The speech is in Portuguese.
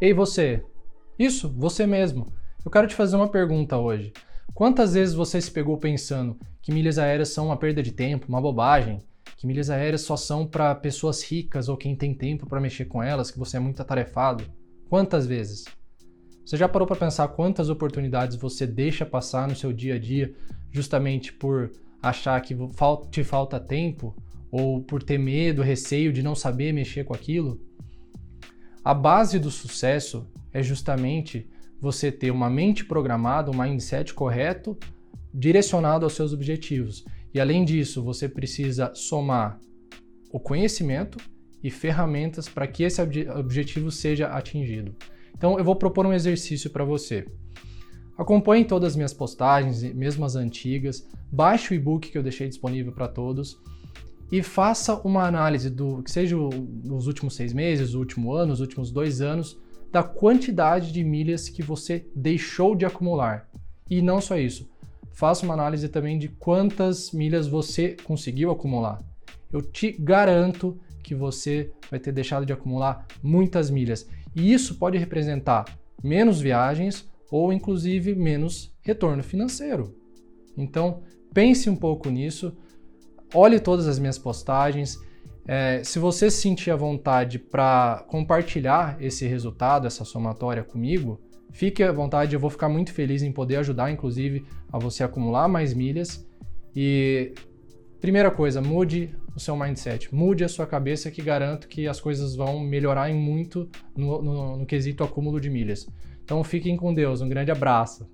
Ei você, isso, você mesmo. Eu quero te fazer uma pergunta hoje. Quantas vezes você se pegou pensando que milhas aéreas são uma perda de tempo, uma bobagem? Que milhas aéreas só são para pessoas ricas ou quem tem tempo para mexer com elas, que você é muito atarefado? Quantas vezes? Você já parou para pensar quantas oportunidades você deixa passar no seu dia a dia justamente por achar que te falta tempo ou por ter medo, receio de não saber mexer com aquilo? A base do sucesso é justamente você ter uma mente programada, um mindset correto, direcionado aos seus objetivos. E além disso, você precisa somar o conhecimento e ferramentas para que esse objetivo seja atingido. Então, eu vou propor um exercício para você. Acompanhe todas as minhas postagens, mesmo as antigas, baixe o e-book que eu deixei disponível para todos e faça uma análise do que seja nos últimos seis meses, o último ano, os últimos dois anos, da quantidade de milhas que você deixou de acumular. E não só isso, faça uma análise também de quantas milhas você conseguiu acumular. Eu te garanto que você vai ter deixado de acumular muitas milhas. E isso pode representar menos viagens ou inclusive menos retorno financeiro. Então, pense um pouco nisso, olhe todas as minhas postagens, é, se você se sentir à vontade para compartilhar esse resultado, essa somatória comigo, fique à vontade, eu vou ficar muito feliz em poder ajudar, inclusive, a você acumular mais milhas. E primeira coisa, mude o seu mindset, mude a sua cabeça, que garanto que as coisas vão melhorar em muito no, no, no quesito acúmulo de milhas. Então fiquem com Deus, um grande abraço.